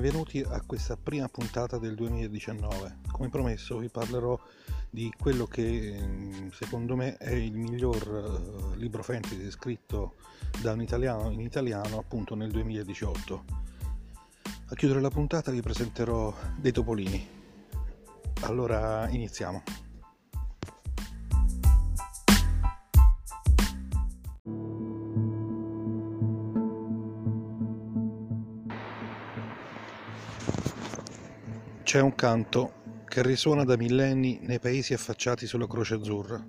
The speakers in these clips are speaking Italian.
Benvenuti a questa prima puntata del 2019. Come promesso vi parlerò di quello che mm, secondo me è il miglior eh, libro fantasy scritto da un italiano in italiano appunto nel 2018. A chiudere la puntata vi presenterò dei topolini. Allora iniziamo. C'è un canto che risuona da millenni nei paesi affacciati sulla Croce Azzurra.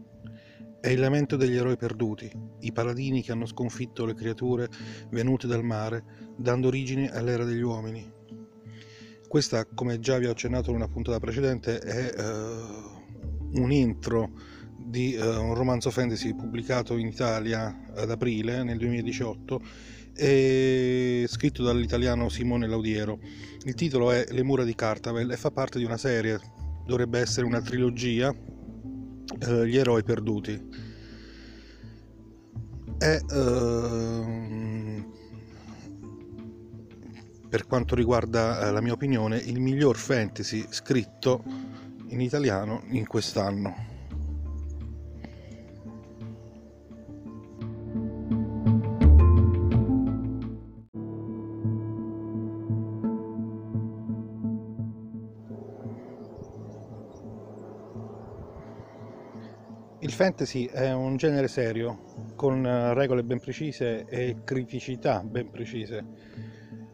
È il lamento degli eroi perduti, i paladini che hanno sconfitto le creature venute dal mare, dando origine all'era degli uomini. Questa, come già vi ho accennato in una puntata precedente, è uh, un intro di uh, un romanzo fantasy pubblicato in Italia ad aprile nel 2018 e scritto dall'italiano Simone Laudiero. Il titolo è Le mura di Cartavel e fa parte di una serie, dovrebbe essere una trilogia, eh, Gli eroi perduti. È, eh, per quanto riguarda eh, la mia opinione, il miglior fantasy scritto in italiano in quest'anno. Fantasy è un genere serio, con eh, regole ben precise e criticità ben precise.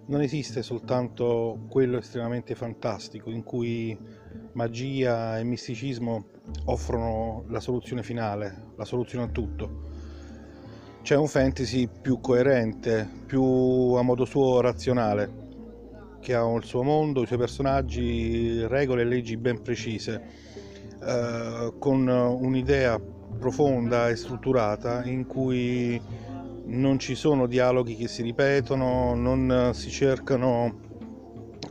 Non esiste soltanto quello estremamente fantastico in cui magia e misticismo offrono la soluzione finale, la soluzione a tutto. C'è un fantasy più coerente, più a modo suo razionale, che ha il suo mondo, i suoi personaggi, regole e leggi ben precise eh, con un'idea profonda e strutturata in cui non ci sono dialoghi che si ripetono, non si cercano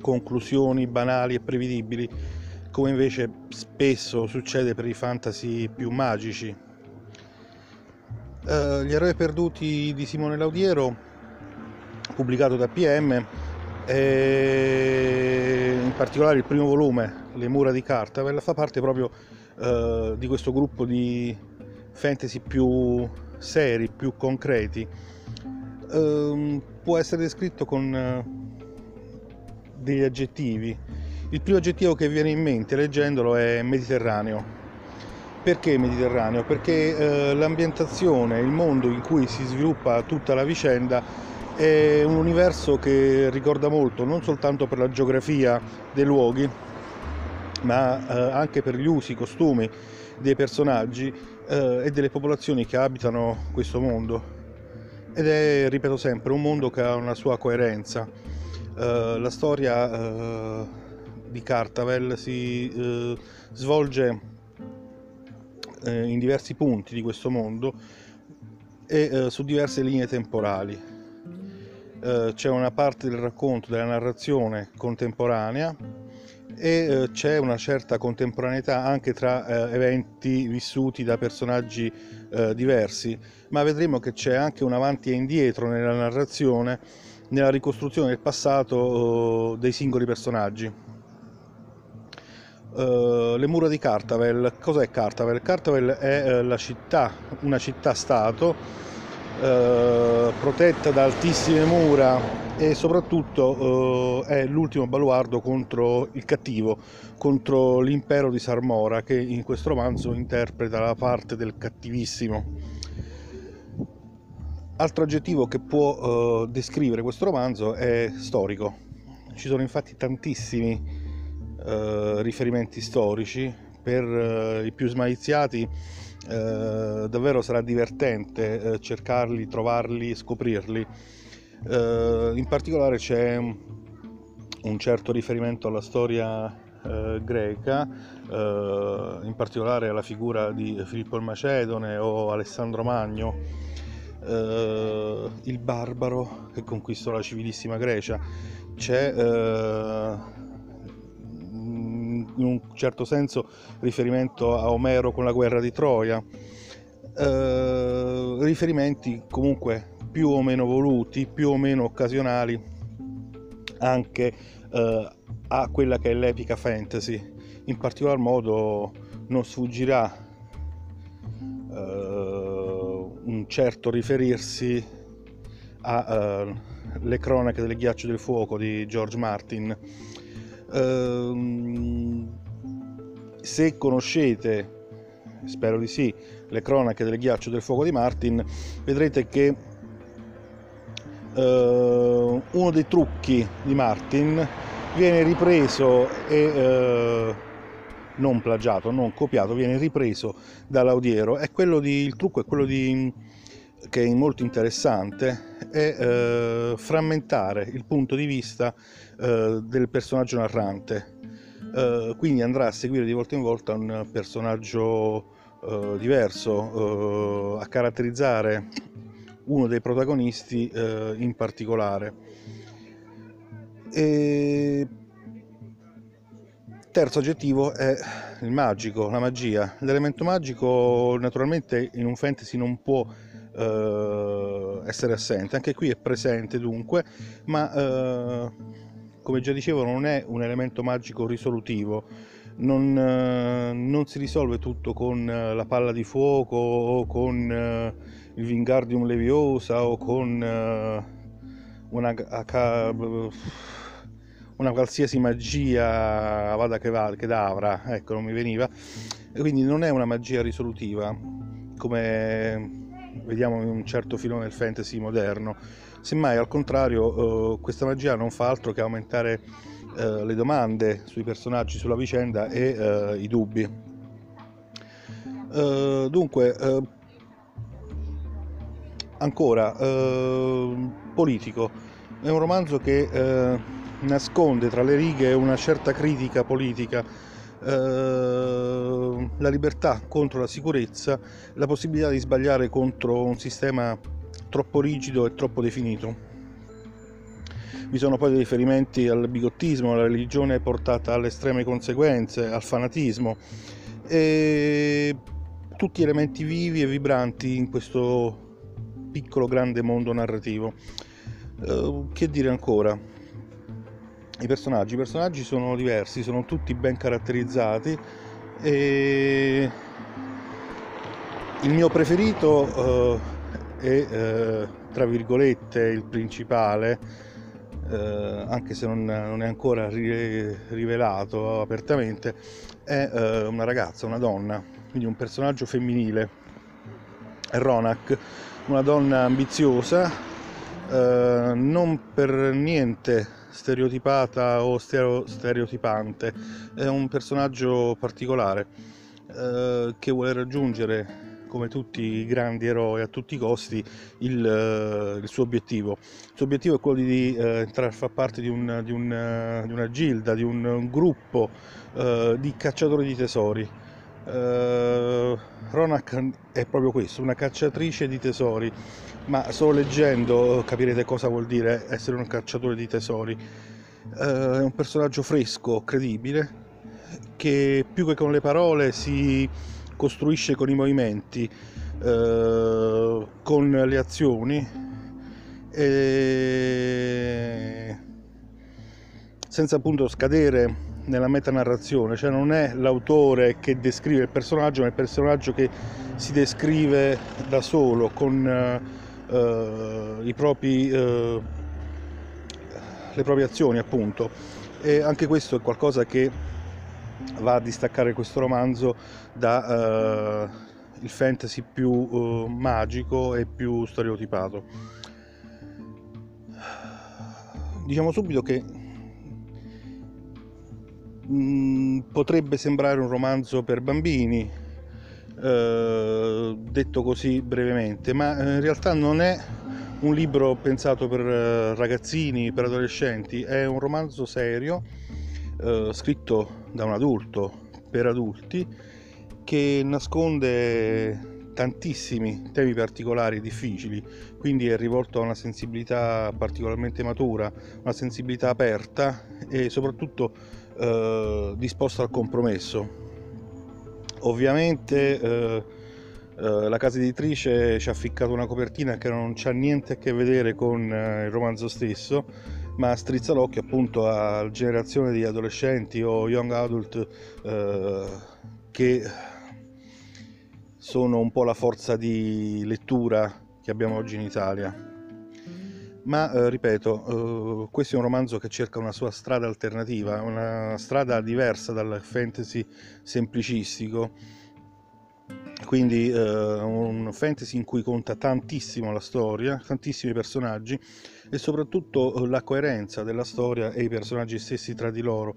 conclusioni banali e prevedibili, come invece spesso succede per i fantasy più magici. Uh, Gli eroi perduti di Simone Laudiero, pubblicato da PM, e in particolare il primo volume, Le mura di Cartavel, fa parte proprio uh, di questo gruppo di fantasy più seri, più concreti. Uh, può essere descritto con uh, degli aggettivi. Il primo aggettivo che viene in mente leggendolo è Mediterraneo. Perché Mediterraneo? Perché l'ambientazione, il mondo in cui si sviluppa tutta la vicenda è un universo che ricorda molto non soltanto per la geografia dei luoghi, ma eh, anche per gli usi, i costumi dei personaggi eh, e delle popolazioni che abitano questo mondo. Ed è, ripeto sempre, un mondo che ha una sua coerenza. Eh, la storia eh, di Cartavel si eh, svolge eh, in diversi punti di questo mondo e su diverse linee temporali c'è una parte del racconto, della narrazione contemporanea e eh, c'è una certa contemporaneità anche tra eh, eventi vissuti da personaggi eh, diversi, ma vedremo che c'è anche un avanti e indietro nella narrazione, nella ricostruzione del passato oh, dei singoli personaggi. Uh, le mura di Cartavel, cos'è Cartavel? Cartavel è uh, città, una città-stato eh, protetta da altissime mura e soprattutto eh, è l'ultimo baluardo contro il cattivo, contro l'impero di Sarmora che in questo romanzo interpreta la parte del cattivissimo. Altro aggettivo che può eh, descrivere questo romanzo è storico. Ci sono infatti tantissimi eh, riferimenti storici per eh, i più smaliziati eh, davvero sarà divertente eh, cercarli, trovarli, scoprirli. Eh, in particolare c'è un certo riferimento alla storia eh, greca, eh, in particolare alla figura di Filippo il Macedone o Alessandro Magno, il barbaro che conquistò la civilissima Grecia. C'è in un certo senso riferimento a Omero con la guerra di Troia. Eh, riferimenti comunque più o meno voluti, più o meno occasionali anche eh, a quella che è l'epica fantasy. In particolar modo non sfuggirà eh, un certo riferirsi alle eh, cronache del ghiaccio del fuoco di George Martin. Ehm, se conoscete, spero di sì, le cronache del ghiaccio del fuoco di Martin, vedrete che Uh, uno dei trucchi di Martin viene ripreso e uh, non plagiato, non copiato, viene ripreso dall'Audiero. È quello di, il trucco è quello di, che è molto interessante, è uh, frammentare il punto di vista del personaggio narrante. quindi andrà a seguire di volta in volta un personaggio diverso, a caratterizzare uno dei protagonisti eh, in particolare. E... Terzo aggettivo è il magico, la magia. L'elemento magico naturalmente in un fantasy non può eh, essere assente, anche qui è presente dunque, ma eh, come già dicevo non è un elemento magico risolutivo, non, eh, non si risolve tutto con la palla di fuoco o con eh, il Wingardium Leviosa o con uh, una, una, qualsiasi magia vada che va, che d'avra, ecco non mi veniva, quindi non è una magia risolutiva come vediamo in un certo filone del fantasy moderno, semmai al contrario uh, questa magia non fa altro che aumentare uh, le domande sui personaggi, sulla vicenda e i dubbi. Uh, dunque, uh, Ancora, eh, politico. È un romanzo che eh, nasconde tra le righe una certa critica politica, eh, la libertà contro la sicurezza, la possibilità di sbagliare contro un sistema troppo rigido e troppo definito. Vi sono poi dei riferimenti al bigottismo, alla religione portata alle estreme conseguenze, al fanatismo e tutti elementi vivi e vibranti in questo piccolo grande mondo narrativo. Uh, che dire ancora? I personaggi, I personaggi sono diversi, sono tutti ben caratterizzati e il mio preferito uh, è uh, tra virgolette il principale, anche se non, non, è ancora rivelato apertamente, è una ragazza, una donna, quindi un personaggio femminile, Ronak una donna ambiziosa, eh, non per niente stereotipata o stereotipante, è un personaggio particolare eh, che vuole raggiungere come tutti i grandi eroi a tutti i costi il, eh, il suo obiettivo. Il suo obiettivo è quello di eh, entrare a far parte di, un, di, un, di, una gilda, di un, un gruppo eh, di cacciatori di tesori Uh, Ronak è proprio questo, una cacciatrice di tesori, ma solo leggendo capirete cosa vuol dire essere un cacciatore di tesori. Uh, è un personaggio fresco, credibile, che più che con le parole si costruisce con i movimenti, uh, con le azioni, senza appunto scadere nella metanarrazione, cioè non è l'autore che descrive il personaggio, ma il personaggio che si descrive da solo con uh, propri, uh, le proprie azioni appunto. E anche questo è qualcosa che va a distaccare questo romanzo da uh, il fantasy più magico e più stereotipato. Diciamo subito che Mm, potrebbe sembrare un romanzo per bambini, eh, detto così brevemente, ma in realtà non è un libro pensato per eh, ragazzini, per adolescenti, è un romanzo serio eh, scritto da un adulto per adulti che nasconde tantissimi temi particolari e difficili, quindi è rivolto a una sensibilità particolarmente matura, una sensibilità aperta e soprattutto eh, disposta al compromesso. Ovviamente eh, eh, la casa editrice ci ha ficcato una copertina che non ha niente a che vedere con eh, il romanzo stesso, ma strizza l'occhio appunto alla generazione di adolescenti o young adult eh, che sono un po' la forza di lettura che abbiamo oggi in Italia. Ma eh, ripeto, eh, questo è un romanzo che cerca una sua strada alternativa, una strada diversa dal fantasy semplicistico, quindi eh, un fantasy in cui conta tantissimo la storia, tantissimi personaggi e soprattutto eh, la coerenza della storia e i personaggi stessi tra di loro.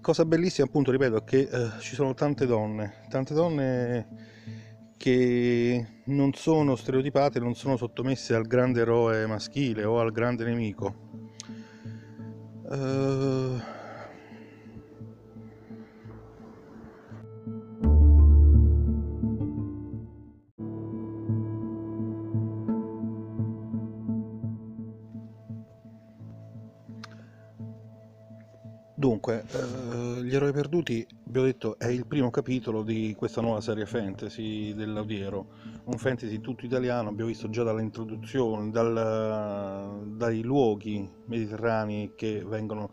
Cosa bellissima appunto, ripeto, è che eh, ci sono tante donne, tante donne che non sono stereotipate, non sono sottomesse al grande eroe maschile o al grande nemico. Uh... Dunque, eh, Gli eroi perduti, abbiamo detto, è il primo capitolo di questa nuova serie fantasy dell'Audiero, un fantasy tutto italiano, abbiamo visto già dall'introduzione, dal, dai luoghi mediterranei che vengono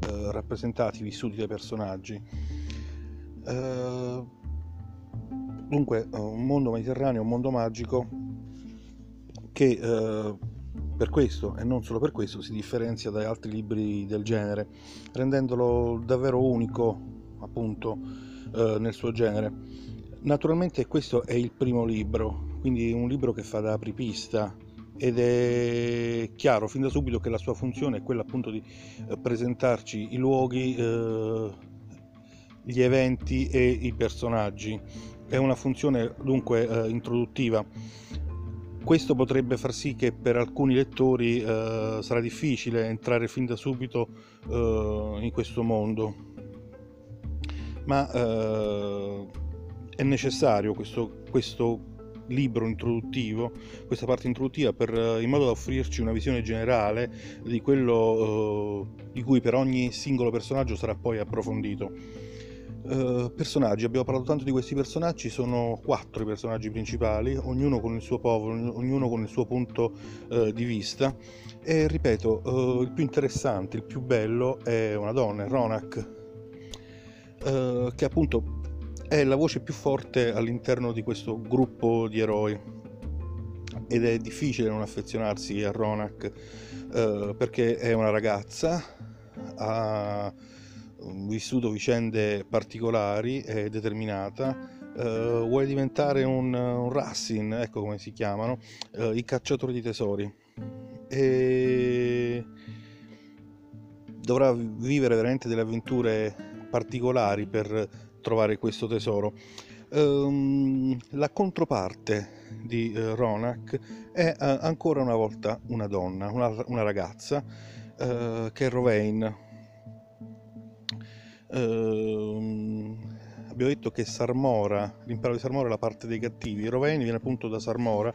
eh, rappresentati, vissuti dai personaggi. Eh, dunque, un mondo mediterraneo, un mondo magico che eh, per questo e non solo per questo si differenzia dai altri libri del genere, rendendolo davvero unico appunto eh, nel suo genere. Naturalmente questo è il primo libro, quindi un libro che fa da apripista ed è chiaro fin da subito che la sua funzione è quella appunto di eh, presentarci i luoghi, eh, gli eventi e i personaggi. È una funzione dunque eh, introduttiva questo potrebbe far sì che per alcuni lettori eh, sarà difficile entrare fin da subito eh, in questo mondo, ma eh, è necessario questo, questo, libro introduttivo, questa parte introduttiva, per, in modo da offrirci una visione generale di quello eh, di cui per ogni singolo personaggio sarà poi approfondito. Uh, personaggi, abbiamo parlato tanto di questi personaggi, sono quattro i personaggi principali, ognuno con il suo popolo, ognuno con il suo punto uh, di vista. E ripeto, uh, il più interessante, il più bello è una donna, è Ronak, che appunto è la voce più forte all'interno di questo gruppo di eroi. Ed è difficile non affezionarsi a Ronak perché è una ragazza, ha vissuto vicende particolari e determinata, uh, vuole diventare un, un Rassin, ecco come si chiamano, uh, i cacciatori di tesori. E dovrà vivere veramente delle avventure particolari per trovare questo tesoro. Um, la controparte di uh, Ronak è ancora una volta una donna, una, una ragazza che è Rovain, Ehm, abbiamo detto che Sarmora, l'impero di Sarmora è la parte dei cattivi, Roveni viene appunto da Sarmora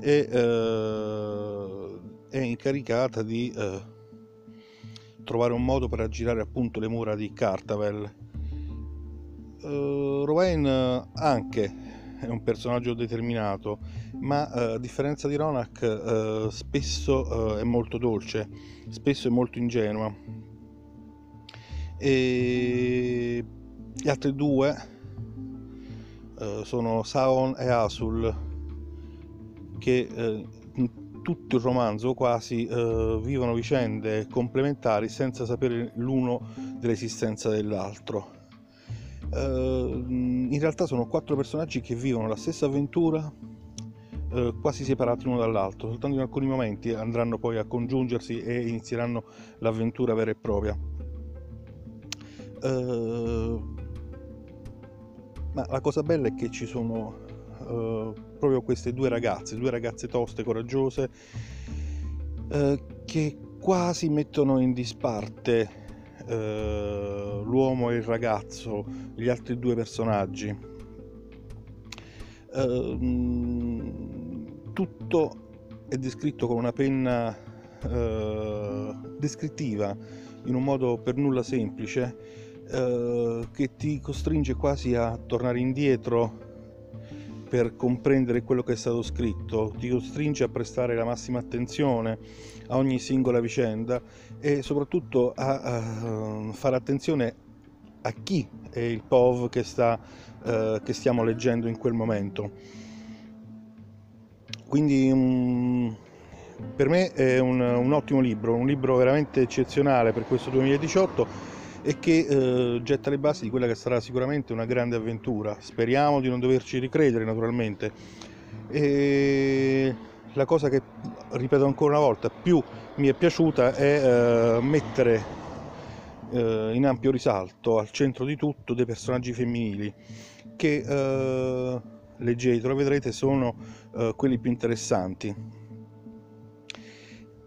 e eh, è incaricata di eh, trovare un modo per aggirare appunto le mura di Cartavel. Eh, Rovain anche è un personaggio determinato, ma eh, a differenza di Ronak eh, spesso eh, è molto dolce, spesso è molto ingenua e gli altri due eh, sono Saon e Asul che eh, in tutto il romanzo quasi eh, vivono vicende complementari senza sapere l'uno dell'esistenza dell'altro. Eh, in realtà sono quattro personaggi che vivono la stessa avventura eh, quasi separati l'uno dall'altro, soltanto in alcuni momenti andranno poi a congiungersi e inizieranno l'avventura vera e propria. Uh, ma la cosa bella è che ci sono uh, proprio queste due ragazze, due ragazze toste, coraggiose, uh, che quasi mettono in disparte eh, l'uomo e il ragazzo, gli altri due personaggi. Eh, tutto è descritto con una penna descrittiva in un modo per nulla semplice eh, che ti costringe quasi a tornare indietro per comprendere quello che è stato scritto, ti costringe a prestare la massima attenzione a ogni singola vicenda e soprattutto a, a fare attenzione a chi è il POV che, sta, eh, che stiamo leggendo in quel momento. Quindi um, per me è un, un, ottimo libro, un libro veramente eccezionale per questo 2018 e che eh, getta le basi di quella che sarà sicuramente una grande avventura. Speriamo di non doverci ricredere naturalmente. E la cosa che, ripeto ancora una volta, più mi è piaciuta è eh, mettere eh, in ampio risalto al centro di tutto dei personaggi femminili che eh, leggetelo, vedrete, sono eh, quelli più interessanti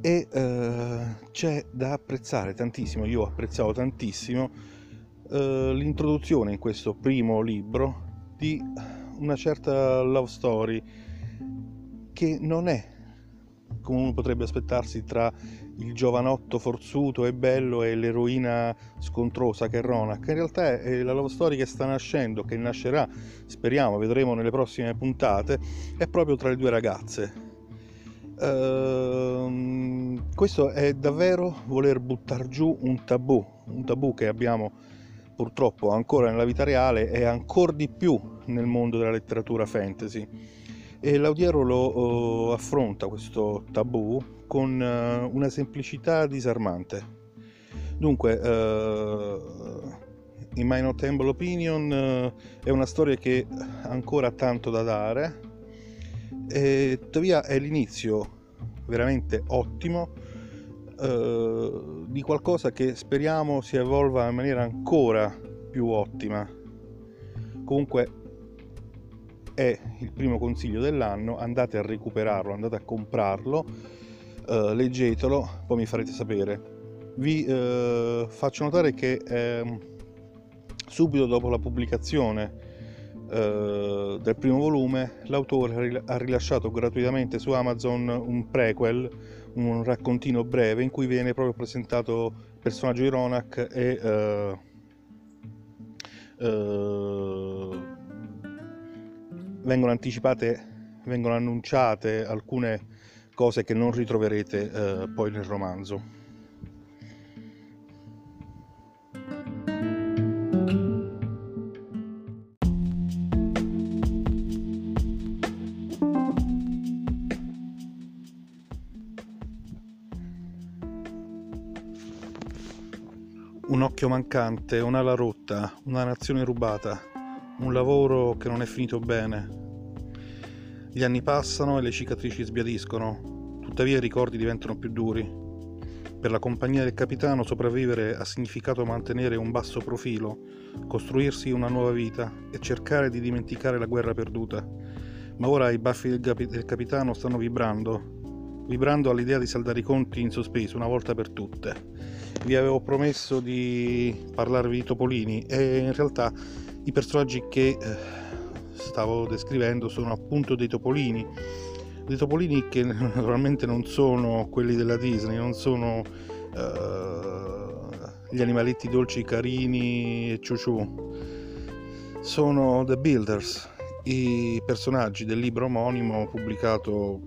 e eh, c'è da apprezzare tantissimo, io ho apprezzato tantissimo eh, l'introduzione in questo primo libro di una certa love story che non è come uno potrebbe aspettarsi tra il giovanotto forzuto e bello e l'eroina scontrosa che è Ronak. In realtà è la love story che sta nascendo, che nascerà, speriamo, vedremo nelle prossime puntate, è proprio tra le due ragazze, Uh, questo è davvero voler buttare giù un tabù, un tabù che abbiamo purtroppo ancora nella vita reale e ancora di più nel mondo della letteratura fantasy. E Laudiero lo uh, affronta questo tabù con uh, una semplicità disarmante. Dunque, in My Not Humble Opinion è una storia che ha ancora tanto da dare, e tuttavia è l'inizio veramente ottimo eh, di qualcosa che speriamo si evolva in maniera ancora più ottima. Comunque è il primo consiglio dell'anno, andate a recuperarlo, andate a comprarlo, eh, leggetelo, poi mi farete sapere. Vi eh, faccio notare che ehm, subito dopo la pubblicazione eh, del primo volume, l'autore ha rilasciato gratuitamente su Amazon un prequel, un raccontino breve in cui viene proprio presentato il personaggio di Ronak e uh, uh, vengono anticipate, vengono annunciate alcune cose che non ritroverete poi nel romanzo. Occhio mancante, un'ala rotta, una nazione rubata, un lavoro che non è finito bene. Gli anni passano e le cicatrici sbiadiscono, tuttavia i ricordi diventano più duri. Per la compagnia del capitano sopravvivere ha significato mantenere un basso profilo, costruirsi una nuova vita e cercare di dimenticare la guerra perduta. Ma ora i baffi del, capi- del capitano stanno vibrando, vibrando all'idea di saldare i conti in sospeso una volta per tutte vi avevo promesso di parlarvi di Topolini e in realtà i personaggi che eh, stavo descrivendo sono appunto dei Topolini. Dei Topolini che naturalmente non sono quelli della Disney, non sono uh, gli animaletti dolci, carini e ciuciù. Sono The Builders, i personaggi del libro omonimo pubblicato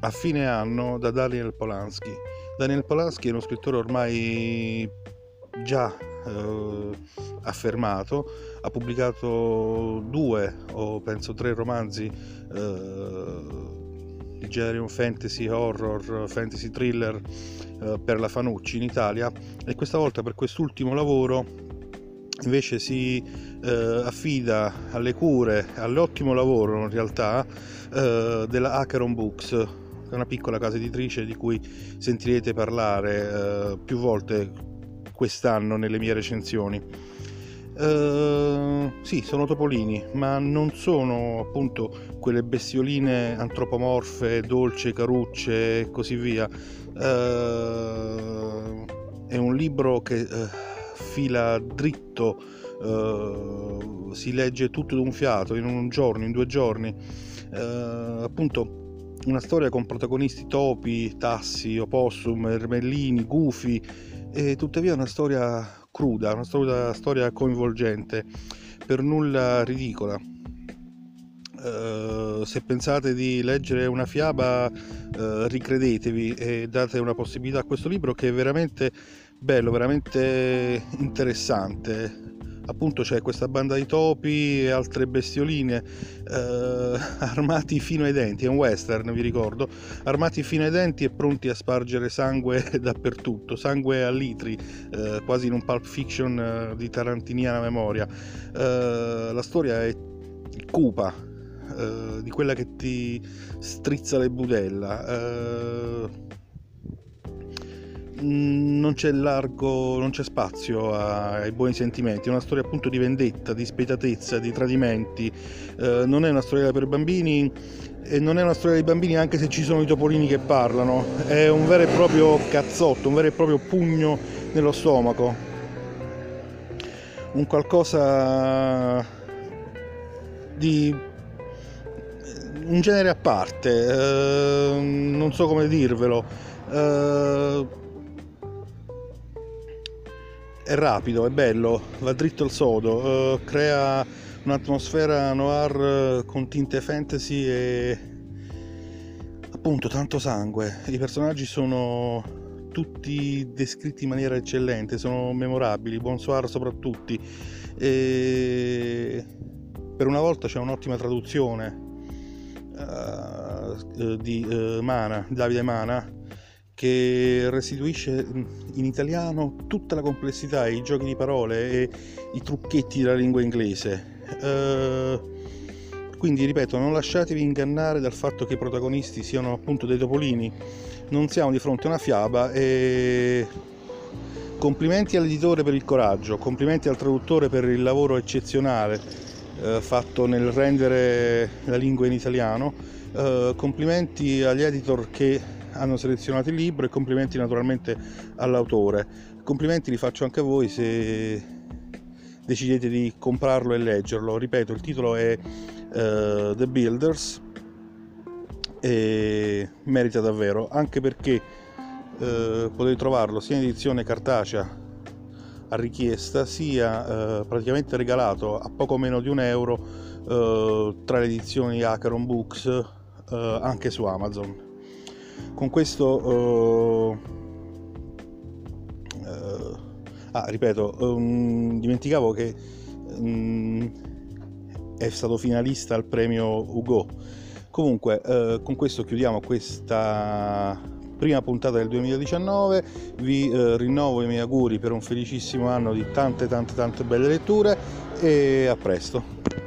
a fine anno da Daniel Polanski. Daniel Polanski è uno scrittore ormai già eh, affermato, ha pubblicato due o penso tre romanzi eh, di genere fantasy, horror, fantasy thriller eh, per la Fanucci in Italia. E questa volta per quest'ultimo lavoro invece si eh, affida alle cure, all'ottimo lavoro in realtà eh, della Acheron Books è una piccola casa editrice di cui sentirete parlare eh, più volte quest'anno nelle mie recensioni. Uh, sì, sono topolini, ma non sono appunto quelle bestioline antropomorfe, dolci, carucce e così via. Uh, è un libro che uh, fila dritto, si legge tutto d'un fiato, in un giorno, in due giorni. Appunto una storia con protagonisti topi, tassi, opossum, ermellini, gufi, e tuttavia una storia cruda, una storia, storia coinvolgente, per nulla ridicola. Uh, se pensate di leggere una fiaba, uh, ricredetevi e date una possibilità a questo libro che è veramente bello, veramente interessante. Appunto c'è questa banda di topi e altre bestioline uh, armati fino ai denti, è un western vi ricordo, armati fino ai denti e pronti a spargere sangue dappertutto, sangue a litri, quasi in un pulp fiction di tarantiniana memoria. la storia è cupa, eh, di quella che ti strizza le budella. Non c'è largo, non c'è spazio ai buoni sentimenti, è una storia appunto di vendetta, di spietatezza, di tradimenti, eh, non è una storia per bambini e non è una storia dei bambini anche se ci sono i topolini che parlano, è un vero e proprio cazzotto, un vero e proprio pugno nello stomaco, un qualcosa di un genere a parte, eh, non so come dirvelo. Eh, è rapido, è bello, va dritto al sodo, eh, crea un'atmosfera noir con tinte fantasy e appunto tanto sangue. I personaggi sono tutti descritti in maniera eccellente, sono memorabili, Bonsoir soprattutto. E per una volta c'è un'ottima traduzione uh, di uh, Mana, Davide Mana, che restituisce in italiano tutta la complessità, i giochi di parole e i trucchetti della lingua inglese. Uh, quindi ripeto, non lasciatevi ingannare dal fatto che i protagonisti siano appunto dei topolini, non siamo di fronte a una fiaba e complimenti all'editore per il coraggio, complimenti al traduttore per il lavoro eccezionale eh, fatto nel rendere la lingua in italiano. Eh, complimenti agli editor che hanno selezionato il libro e complimenti naturalmente all'autore. Complimenti li faccio anche a voi se decidete di comprarlo e leggerlo. Ripeto, il titolo è uh, The Builders e merita davvero, anche perché uh, potete trovarlo sia in edizione cartacea a richiesta sia eh, praticamente regalato a poco meno di un euro tra le edizioni Acheron Books anche su Amazon. Con questo eh, eh, ah, ripeto, um, dimenticavo che um, è stato finalista al premio Hugo. Comunque, eh, con questo chiudiamo questa prima puntata del 2019, vi eh, rinnovo i miei auguri per un felicissimo anno di tante tante tante belle letture e a presto.